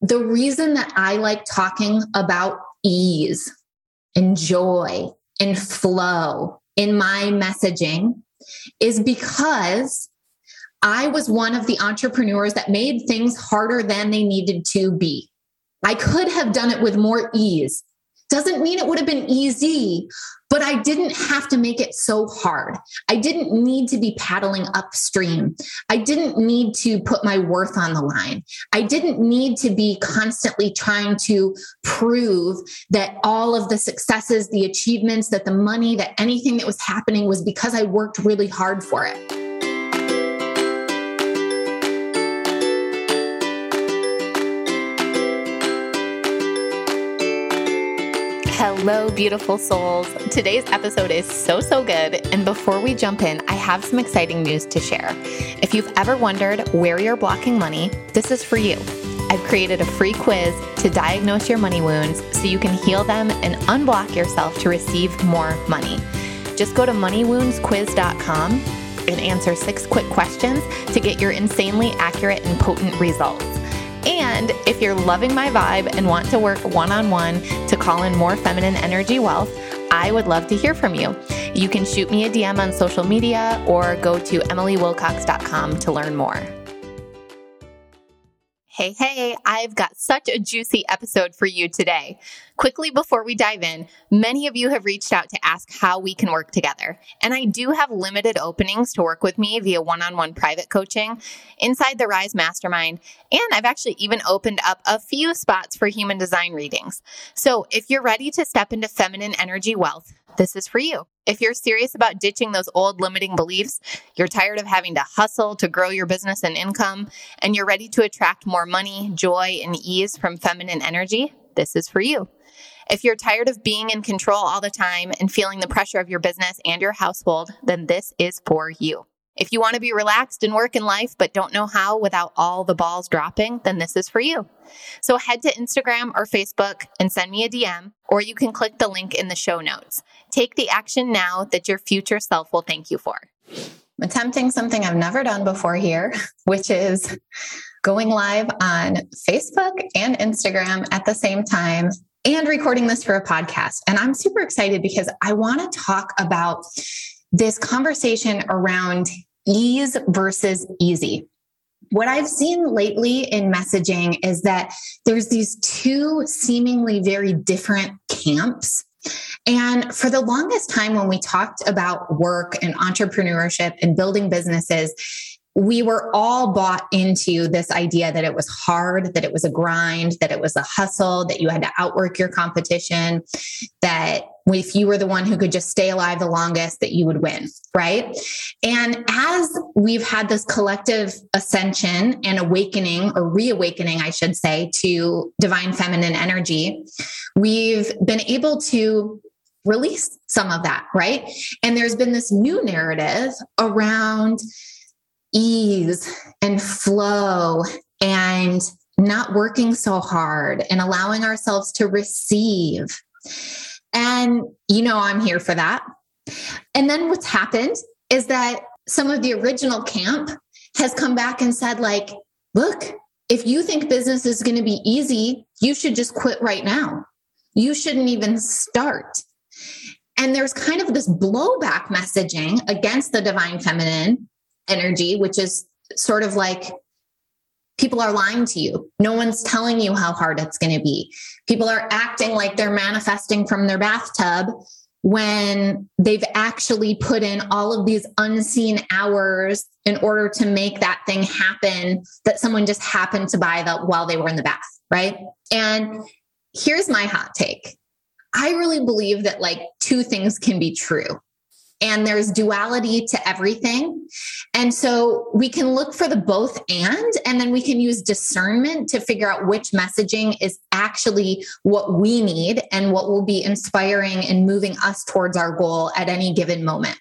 the reason that I like talking about ease and joy and flow in my messaging is because I was one of the entrepreneurs that made things harder than they needed to be. I could have done it with more ease. Doesn't mean it would have been easy, but I didn't have to make it so hard. I didn't need to be paddling upstream. I didn't need to put my worth on the line. I didn't need to be constantly trying to prove that all of the successes, the achievements, that the money, that anything that was happening was because I worked really hard for it. Hello, beautiful souls. Today's episode is so, so good. And before we jump in, I have some exciting news to share. If you've ever wondered where you're blocking money, this is for you. I've created a free quiz to diagnose your money wounds so you can heal them and unblock yourself to receive more money. Just go to moneywoundsquiz.com and answer six quick questions to get your insanely accurate and potent results. And if you're loving my vibe and want to work one on one to call in more feminine energy wealth, I would love to hear from you. You can shoot me a DM on social media or go to emilywilcox.com to learn more. Hey, hey, I've got such a juicy episode for you today. Quickly before we dive in, many of you have reached out to ask how we can work together. And I do have limited openings to work with me via one on one private coaching inside the Rise Mastermind. And I've actually even opened up a few spots for human design readings. So if you're ready to step into feminine energy wealth, this is for you. If you're serious about ditching those old limiting beliefs, you're tired of having to hustle to grow your business and income, and you're ready to attract more money, joy, and ease from feminine energy, this is for you. If you're tired of being in control all the time and feeling the pressure of your business and your household, then this is for you. If you want to be relaxed and work in life, but don't know how without all the balls dropping, then this is for you. So head to Instagram or Facebook and send me a DM, or you can click the link in the show notes. Take the action now that your future self will thank you for. Attempting something I've never done before here, which is going live on Facebook and Instagram at the same time and recording this for a podcast. And I'm super excited because I want to talk about this conversation around ease versus easy. What I've seen lately in messaging is that there's these two seemingly very different camps. And for the longest time, when we talked about work and entrepreneurship and building businesses, we were all bought into this idea that it was hard, that it was a grind, that it was a hustle, that you had to outwork your competition, that if you were the one who could just stay alive the longest, that you would win, right? And as we've had this collective ascension and awakening, or reawakening, I should say, to divine feminine energy, we've been able to release some of that, right? And there's been this new narrative around ease and flow and not working so hard and allowing ourselves to receive. And, you know, I'm here for that. And then what's happened is that some of the original camp has come back and said, like, look, if you think business is going to be easy, you should just quit right now. You shouldn't even start. And there's kind of this blowback messaging against the divine feminine energy, which is sort of like people are lying to you. No one's telling you how hard it's going to be. People are acting like they're manifesting from their bathtub when they've actually put in all of these unseen hours in order to make that thing happen that someone just happened to buy that while they were in the bath, right? And here's my hot take. I really believe that like two things can be true and there's duality to everything. And so we can look for the both and, and then we can use discernment to figure out which messaging is actually what we need and what will be inspiring and moving us towards our goal at any given moment.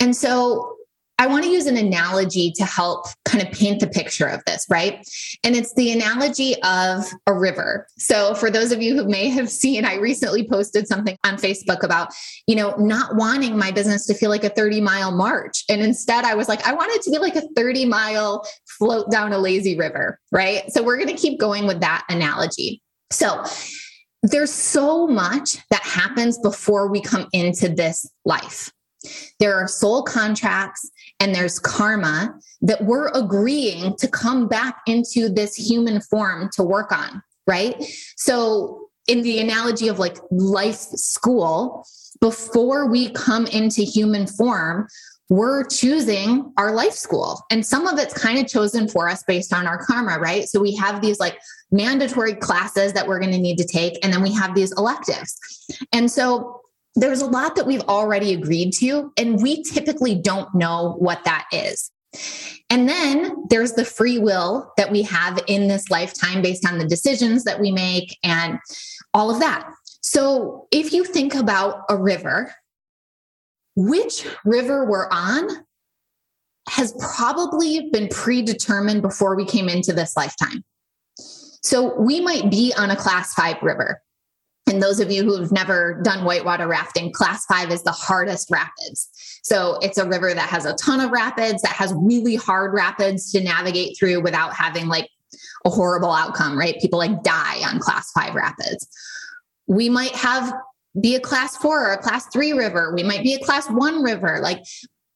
And so I want to use an analogy to help kind of paint the picture of this, right? And it's the analogy of a river. So, for those of you who may have seen, I recently posted something on Facebook about, you know, not wanting my business to feel like a 30 mile march. And instead, I was like, I want it to be like a 30 mile float down a lazy river, right? So, we're going to keep going with that analogy. So, there's so much that happens before we come into this life. There are soul contracts and there's karma that we're agreeing to come back into this human form to work on, right? So, in the analogy of like life school, before we come into human form, we're choosing our life school. And some of it's kind of chosen for us based on our karma, right? So we have these like mandatory classes that we're going to need to take, and then we have these electives. And so there's a lot that we've already agreed to, and we typically don't know what that is. And then there's the free will that we have in this lifetime based on the decisions that we make and all of that. So if you think about a river, which river we're on has probably been predetermined before we came into this lifetime. So we might be on a class five river. And those of you who have never done whitewater rafting, class five is the hardest rapids. So it's a river that has a ton of rapids, that has really hard rapids to navigate through without having like a horrible outcome, right? People like die on class five rapids. We might have be a class four or a class three river. We might be a class one river. Like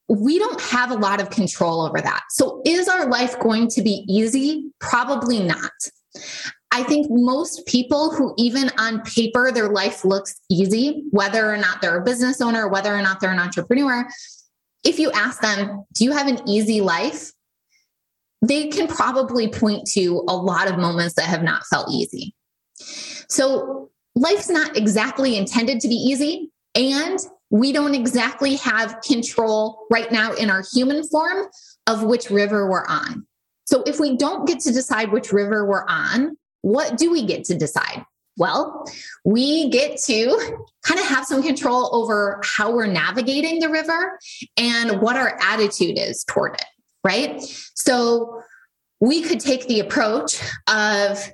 we don't have a lot of control over that. So is our life going to be easy? Probably not. I think most people who, even on paper, their life looks easy, whether or not they're a business owner, whether or not they're an entrepreneur, if you ask them, Do you have an easy life? They can probably point to a lot of moments that have not felt easy. So life's not exactly intended to be easy. And we don't exactly have control right now in our human form of which river we're on. So if we don't get to decide which river we're on, what do we get to decide? Well, we get to kind of have some control over how we're navigating the river and what our attitude is toward it, right? So we could take the approach of,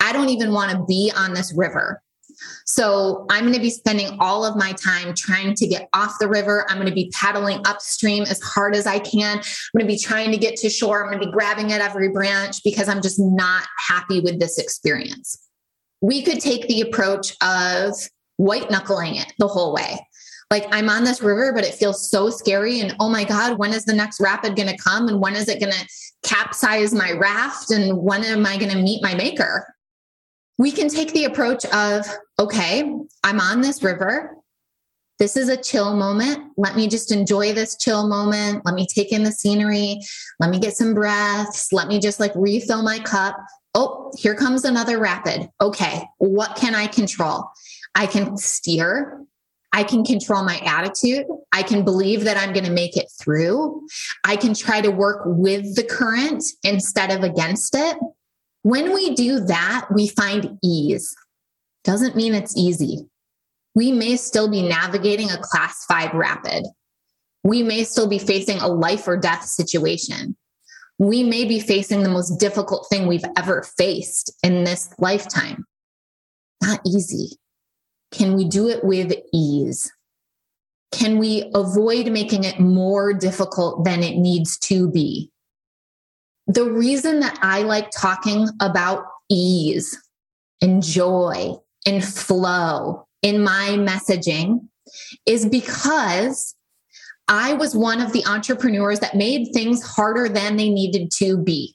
I don't even want to be on this river. So I'm going to be spending all of my time trying to get off the river. I'm going to be paddling upstream as hard as I can. I'm going to be trying to get to shore. I'm going to be grabbing at every branch because I'm just not happy with this experience. We could take the approach of white knuckling it the whole way. Like I'm on this river, but it feels so scary. And oh my God, when is the next rapid going to come? And when is it going to capsize my raft? And when am I going to meet my maker? We can take the approach of okay, I'm on this river. This is a chill moment. Let me just enjoy this chill moment. Let me take in the scenery. Let me get some breaths. Let me just like refill my cup. Oh, here comes another rapid. Okay, what can I control? I can steer. I can control my attitude. I can believe that I'm going to make it through. I can try to work with the current instead of against it. When we do that, we find ease. Doesn't mean it's easy. We may still be navigating a class five rapid. We may still be facing a life or death situation. We may be facing the most difficult thing we've ever faced in this lifetime. Not easy. Can we do it with ease? Can we avoid making it more difficult than it needs to be? The reason that I like talking about ease and joy and flow in my messaging is because I was one of the entrepreneurs that made things harder than they needed to be.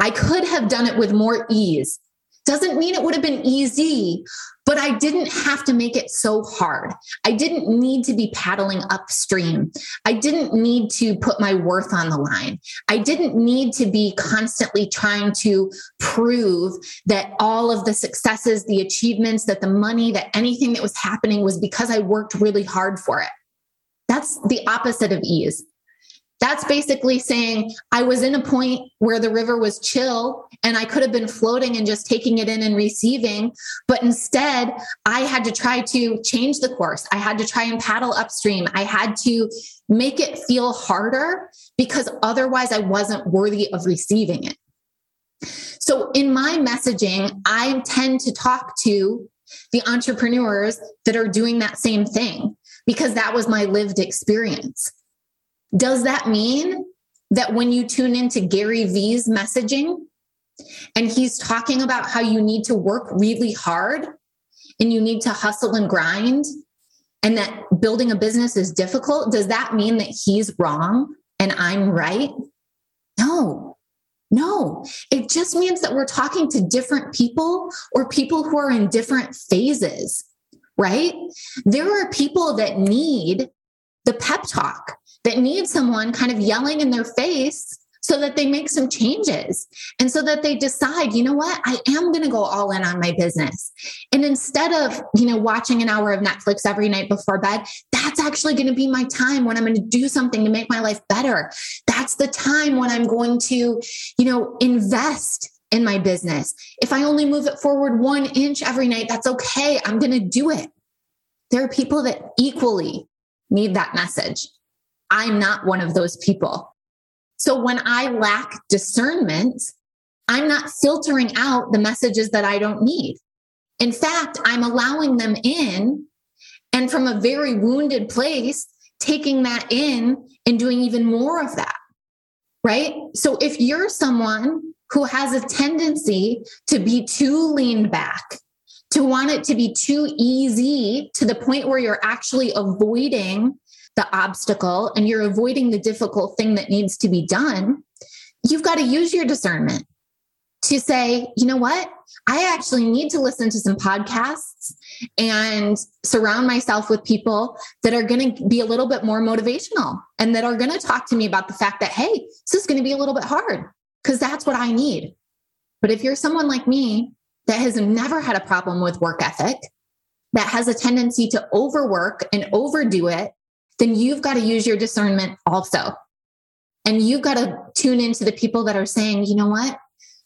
I could have done it with more ease. Doesn't mean it would have been easy, but I didn't have to make it so hard. I didn't need to be paddling upstream. I didn't need to put my worth on the line. I didn't need to be constantly trying to prove that all of the successes, the achievements, that the money, that anything that was happening was because I worked really hard for it. That's the opposite of ease. That's basically saying I was in a point where the river was chill and I could have been floating and just taking it in and receiving. But instead, I had to try to change the course. I had to try and paddle upstream. I had to make it feel harder because otherwise I wasn't worthy of receiving it. So in my messaging, I tend to talk to the entrepreneurs that are doing that same thing because that was my lived experience. Does that mean that when you tune into Gary Vee's messaging and he's talking about how you need to work really hard and you need to hustle and grind and that building a business is difficult, does that mean that he's wrong and I'm right? No. No, it just means that we're talking to different people or people who are in different phases, right? There are people that need the pep talk, that need someone kind of yelling in their face so that they make some changes and so that they decide, you know what, I am going to go all in on my business. And instead of, you know, watching an hour of Netflix every night before bed, that's actually going to be my time when I'm going to do something to make my life better. That's the time when I'm going to, you know, invest in my business. If I only move it forward one inch every night, that's okay. I'm going to do it. There are people that equally need that message. I'm not one of those people. So when I lack discernment, I'm not filtering out the messages that I don't need. In fact, I'm allowing them in and from a very wounded place, taking that in and doing even more of that. Right. So if you're someone who has a tendency to be too leaned back, to want it to be too easy to the point where you're actually avoiding the obstacle and you're avoiding the difficult thing that needs to be done, you've got to use your discernment to say, you know what? I actually need to listen to some podcasts and surround myself with people that are going to be a little bit more motivational and that are going to talk to me about the fact that, hey, this is going to be a little bit hard because that's what I need. But if you're someone like me that has never had a problem with work ethic, that has a tendency to overwork and overdo it then you've got to use your discernment also. And you've got to tune into the people that are saying, you know what?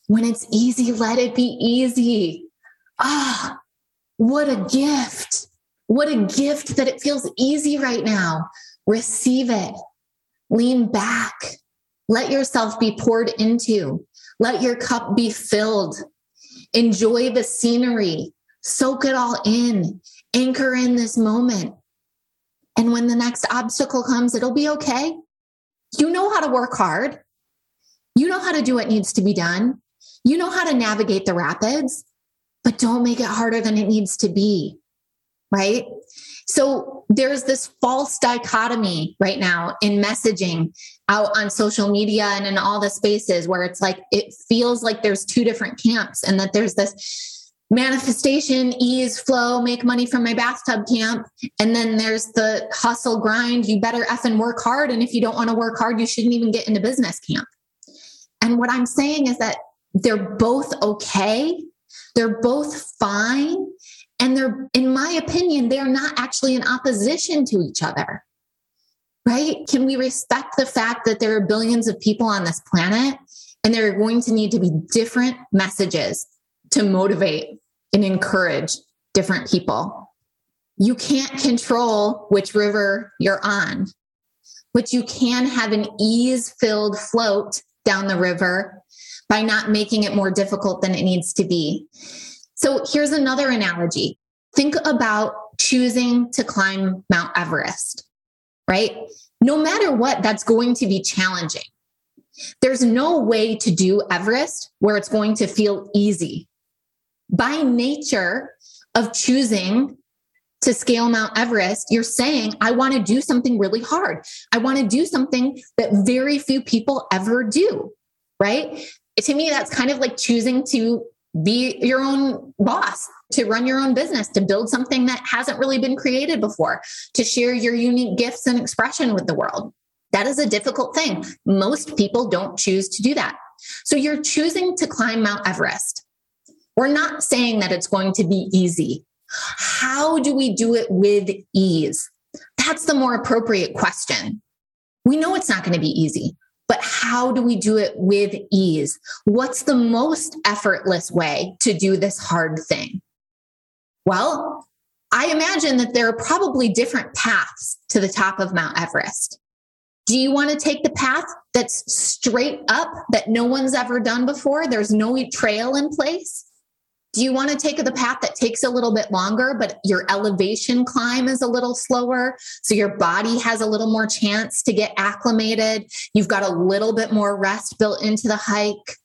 When it's easy, let it be easy. Ah, what a gift. What a gift that it feels easy right now. Receive it. Lean back. Let yourself be poured into. Let your cup be filled. Enjoy the scenery. Soak it all in. Anchor in this moment. And when the next obstacle comes, it'll be okay. You know how to work hard. You know how to do what needs to be done. You know how to navigate the rapids, but don't make it harder than it needs to be. Right. So there's this false dichotomy right now in messaging out on social media and in all the spaces where it's like it feels like there's two different camps and that there's this manifestation, ease, flow, make money from my bathtub camp. And then there's the hustle grind. You better effing work hard. And if you don't want to work hard, you shouldn't even get into business camp. And what I'm saying is that they're both okay. They're both fine. And they're, in my opinion, they're not actually in opposition to each other. Right? Can we respect the fact that there are billions of people on this planet and there are going to need to be different messages to motivate and encourage different people. You can't control which river you're on, but you can have an ease filled float down the river by not making it more difficult than it needs to be. So here's another analogy think about choosing to climb Mount Everest, right? No matter what, that's going to be challenging. There's no way to do Everest where it's going to feel easy by nature of choosing to scale Mount Everest, you're saying, I want to do something really hard. I want to do something that very few people ever do. Right. To me, that's kind of like choosing to be your own boss, to run your own business, to build something that hasn't really been created before, to share your unique gifts and expression with the world. That is a difficult thing. Most people don't choose to do that. So you're choosing to climb Mount Everest. We're not saying that it's going to be easy. How do we do it with ease? That's the more appropriate question. We know it's not going to be easy, but how do we do it with ease? What's the most effortless way to do this hard thing? Well, I imagine that there are probably different paths to the top of Mount Everest. Do you want to take the path that's straight up that no one's ever done before? There's no trail in place. Do you want to take the path that takes a little bit longer, but your elevation climb is a little slower? So your body has a little more chance to get acclimated. You've got a little bit more rest built into the hike.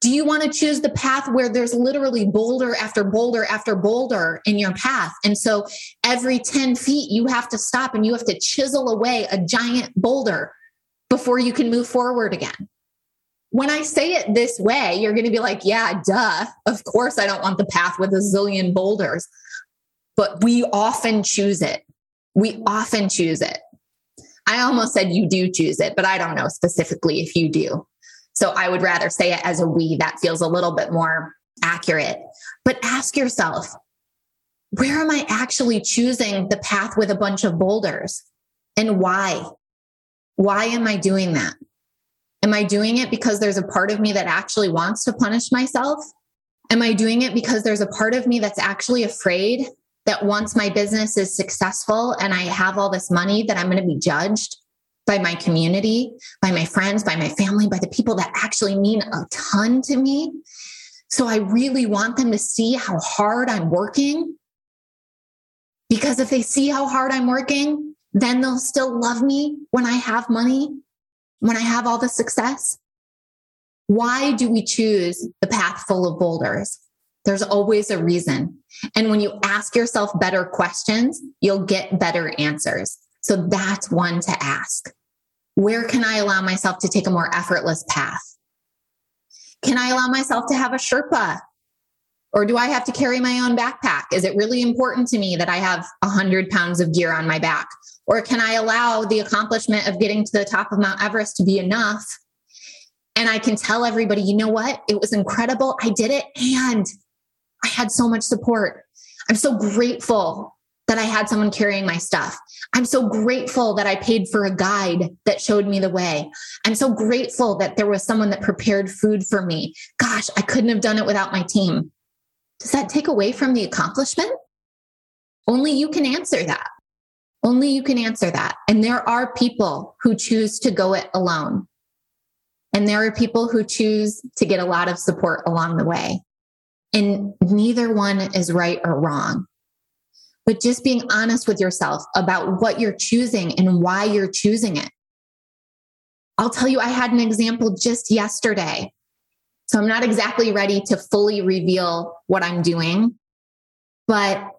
Do you want to choose the path where there's literally boulder after boulder after boulder in your path? And so every 10 feet, you have to stop and you have to chisel away a giant boulder before you can move forward again when I say it this way, you're going to be like, yeah, duh. Of course, I don't want the path with a zillion boulders. But we often choose it. We often choose it. I almost said you do choose it, but I don't know specifically if you do. So I would rather say it as a we. That feels a little bit more accurate. But ask yourself, where am I actually choosing the path with a bunch of boulders? And why? Why am I doing that? Am I doing it because there's a part of me that actually wants to punish myself? Am I doing it because there's a part of me that's actually afraid that once my business is successful and I have all this money that I'm going to be judged by my community, by my friends, by my family, by the people that actually mean a ton to me? So I really want them to see how hard I'm working. Because if they see how hard I'm working, then they'll still love me when I have money when I have all the success? Why do we choose the path full of boulders? There's always a reason. And when you ask yourself better questions, you'll get better answers. So that's one to ask. Where can I allow myself to take a more effortless path? Can I allow myself to have a Sherpa? Or do I have to carry my own backpack? Is it really important to me that I have 100 pounds of gear on my back? Or can I allow the accomplishment of getting to the top of Mount Everest to be enough? And I can tell everybody, you know what? It was incredible. I did it. And I had so much support. I'm so grateful that I had someone carrying my stuff. I'm so grateful that I paid for a guide that showed me the way. I'm so grateful that there was someone that prepared food for me. Gosh, I couldn't have done it without my team. Does that take away from the accomplishment? Only you can answer that. Only you can answer that. And there are people who choose to go it alone. And there are people who choose to get a lot of support along the way. And neither one is right or wrong. But just being honest with yourself about what you're choosing and why you're choosing it. I'll tell you, I had an example just yesterday. So I'm not exactly ready to fully reveal what I'm doing, but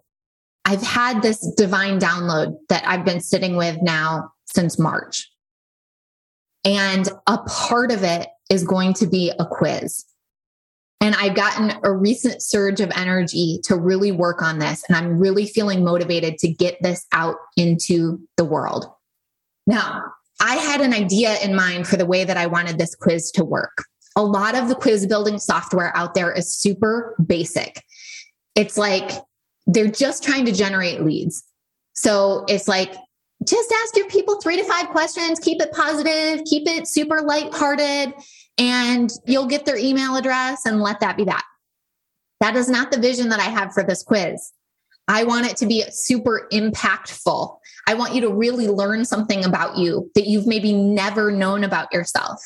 I've had this divine download that I've been sitting with now since March. And a part of it is going to be a quiz. And I've gotten a recent surge of energy to really work on this. And I'm really feeling motivated to get this out into the world. Now, I had an idea in mind for the way that I wanted this quiz to work. A lot of the quiz building software out there is super basic. It's like they're just trying to generate leads. So it's like, just ask your people three to five questions, keep it positive, keep it super lighthearted, and you'll get their email address and let that be that. That is not the vision that I have for this quiz. I want it to be super impactful. I want you to really learn something about you that you've maybe never known about yourself.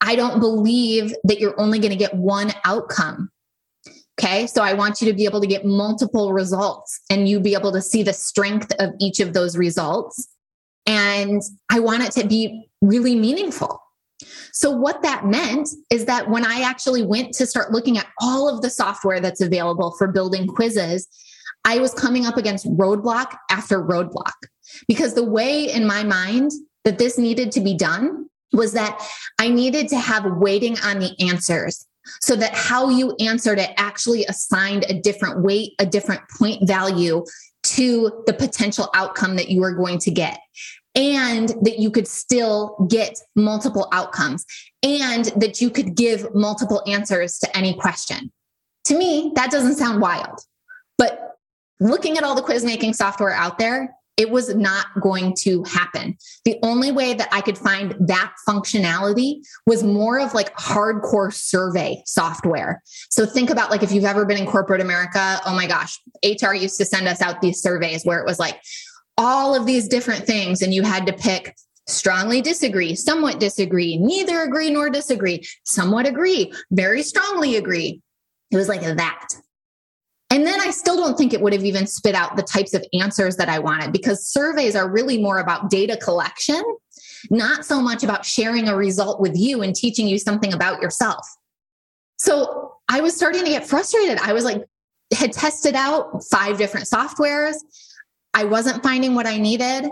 I don't believe that you're only going to get one outcome. Okay. So I want you to be able to get multiple results and you be able to see the strength of each of those results. And I want it to be really meaningful. So, what that meant is that when I actually went to start looking at all of the software that's available for building quizzes, I was coming up against roadblock after roadblock because the way in my mind that this needed to be done was that I needed to have weighting on the answers so that how you answered it actually assigned a different weight, a different point value to the potential outcome that you were going to get. And that you could still get multiple outcomes and that you could give multiple answers to any question. To me, that doesn't sound wild. But looking at all the quiz making software out there, it was not going to happen. The only way that I could find that functionality was more of like hardcore survey software. So think about like if you've ever been in corporate America, oh my gosh, HR used to send us out these surveys where it was like all of these different things and you had to pick strongly disagree, somewhat disagree, neither agree nor disagree, somewhat agree, very strongly agree. It was like that. And then I still don't think it would have even spit out the types of answers that I wanted because surveys are really more about data collection, not so much about sharing a result with you and teaching you something about yourself. So I was starting to get frustrated. I was like, had tested out five different softwares. I wasn't finding what I needed.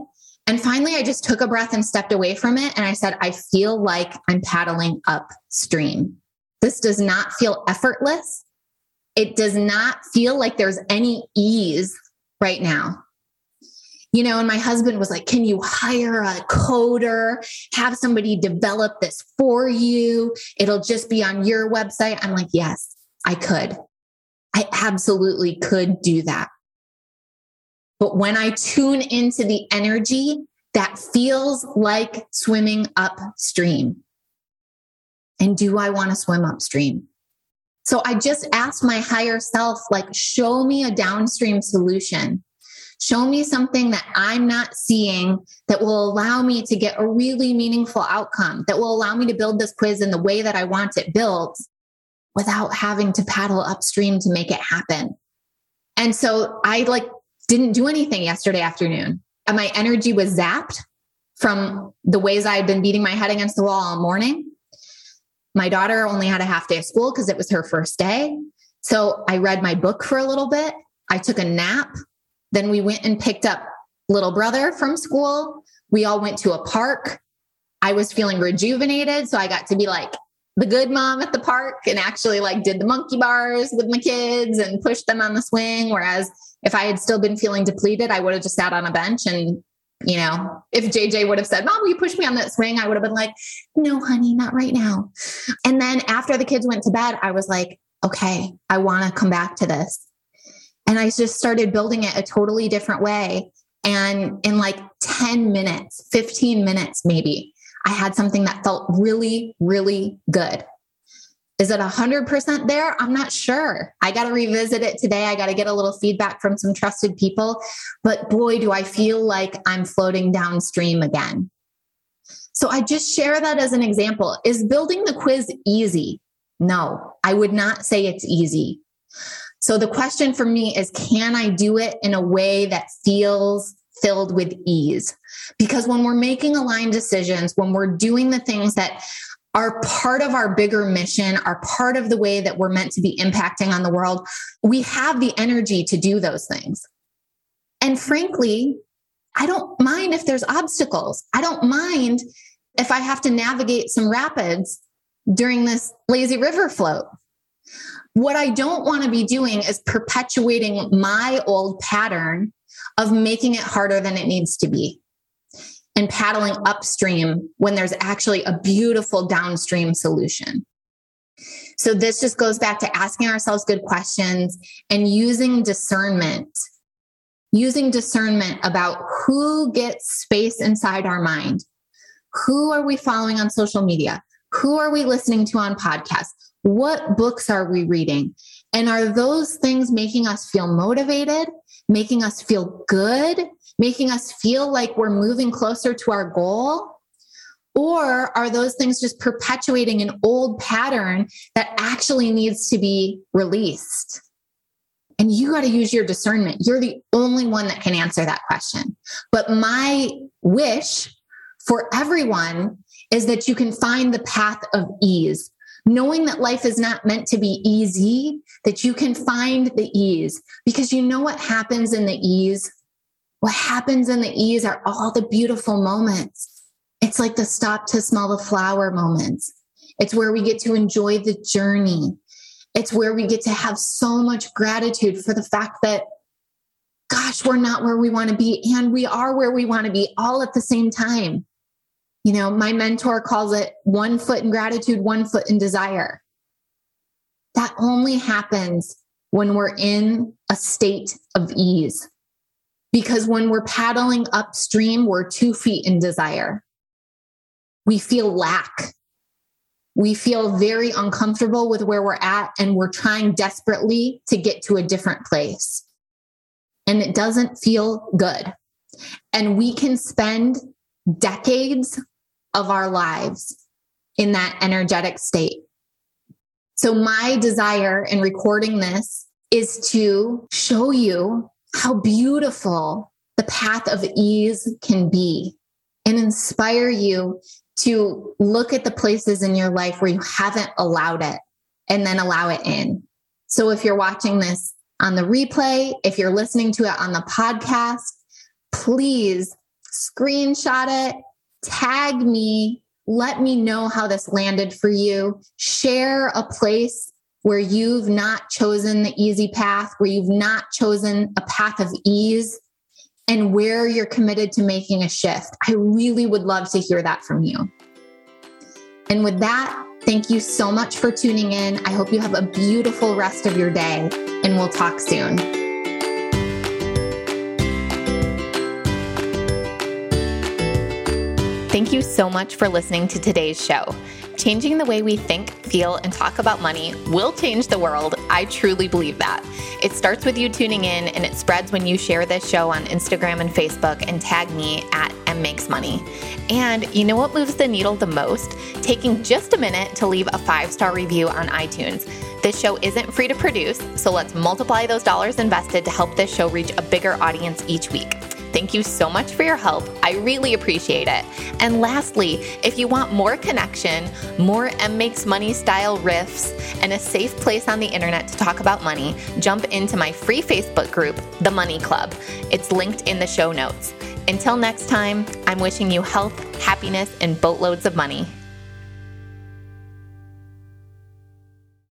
And finally, I just took a breath and stepped away from it. And I said, I feel like I'm paddling upstream. This does not feel effortless it does not feel like there's any ease right now. You know, and my husband was like, Can you hire a coder, have somebody develop this for you? It'll just be on your website. I'm like, Yes, I could. I absolutely could do that. But when I tune into the energy that feels like swimming upstream, and do I want to swim upstream? So I just asked my higher self, like, show me a downstream solution. Show me something that I'm not seeing that will allow me to get a really meaningful outcome, that will allow me to build this quiz in the way that I want it built without having to paddle upstream to make it happen. And so I like didn't do anything yesterday afternoon. And my energy was zapped from the ways I had been beating my head against the wall all morning. My daughter only had a half day of school because it was her first day. So I read my book for a little bit. I took a nap. Then we went and picked up little brother from school. We all went to a park. I was feeling rejuvenated. So I got to be like the good mom at the park and actually like did the monkey bars with my kids and pushed them on the swing. Whereas if I had still been feeling depleted, I would have just sat on a bench and you know, if JJ would have said, Mom, will you push me on that swing? I would have been like, No, honey, not right now. And then after the kids went to bed, I was like, Okay, I want to come back to this. And I just started building it a totally different way. And in like 10 minutes, 15 minutes, maybe, I had something that felt really, really good. Is it 100% there? I'm not sure. I got to revisit it today. I got to get a little feedback from some trusted people. But boy, do I feel like I'm floating downstream again. So I just share that as an example. Is building the quiz easy? No, I would not say it's easy. So the question for me is can I do it in a way that feels filled with ease? Because when we're making aligned decisions, when we're doing the things that are part of our bigger mission, are part of the way that we're meant to be impacting on the world, we have the energy to do those things. And frankly, I don't mind if there's obstacles. I don't mind if I have to navigate some rapids during this lazy river float. What I don't want to be doing is perpetuating my old pattern of making it harder than it needs to be and paddling upstream when there's actually a beautiful downstream solution. So this just goes back to asking ourselves good questions and using discernment. Using discernment about who gets space inside our mind. Who are we following on social media? Who are we listening to on podcasts? What books are we reading? And are those things making us feel motivated, making us feel good, making us feel like we're moving closer to our goal? Or are those things just perpetuating an old pattern that actually needs to be released? And you got to use your discernment. You're the only one that can answer that question. But my wish for everyone is that you can find the path of ease, knowing that life is not meant to be easy, that you can find the ease. Because you know what happens in the ease? What happens in the ease are all the beautiful moments. It's like the stop to smell the flower moments. It's where we get to enjoy the journey. It's where we get to have so much gratitude for the fact that, gosh, we're not where we want to be and we are where we want to be all at the same time. You know, my mentor calls it one foot in gratitude, one foot in desire. That only happens when we're in a state of ease. Because when we're paddling upstream, we're two feet in desire. We feel lack. We feel very uncomfortable with where we're at, and we're trying desperately to get to a different place. And it doesn't feel good. And we can spend decades of our lives in that energetic state. So, my desire in recording this is to show you how beautiful the path of ease can be and inspire you to look at the places in your life where you haven't allowed it and then allow it in. So, if you're watching this on the replay, if you're listening to it on the podcast, please screenshot it, tag me, let me know how this landed for you. Share a place where you've not chosen the easy path, where you've not chosen a path of ease, and where you're committed to making a shift. I really would love to hear that from you. And with that, thank you so much for tuning in. I hope you have a beautiful rest of your day, and we'll talk soon. Thank you so much for listening to today's show. Changing the way we think, feel, and talk about money will change the world. I truly believe that. It starts with you tuning in and it spreads when you share this show on Instagram and Facebook and tag me at M Makes Money. And you know what moves the needle the most? Taking just a minute to leave a five star review on iTunes. This show isn't free to produce, so let's multiply those dollars invested to help this show reach a bigger audience each week. Thank you so much for your help. I really appreciate it. And lastly, if you want more connection, more M Makes Money style riffs, and a safe place on the internet to talk about money, jump into my free Facebook group, The Money Club. It's linked in the show notes. Until next time, I'm wishing you health, happiness, and boatloads of money.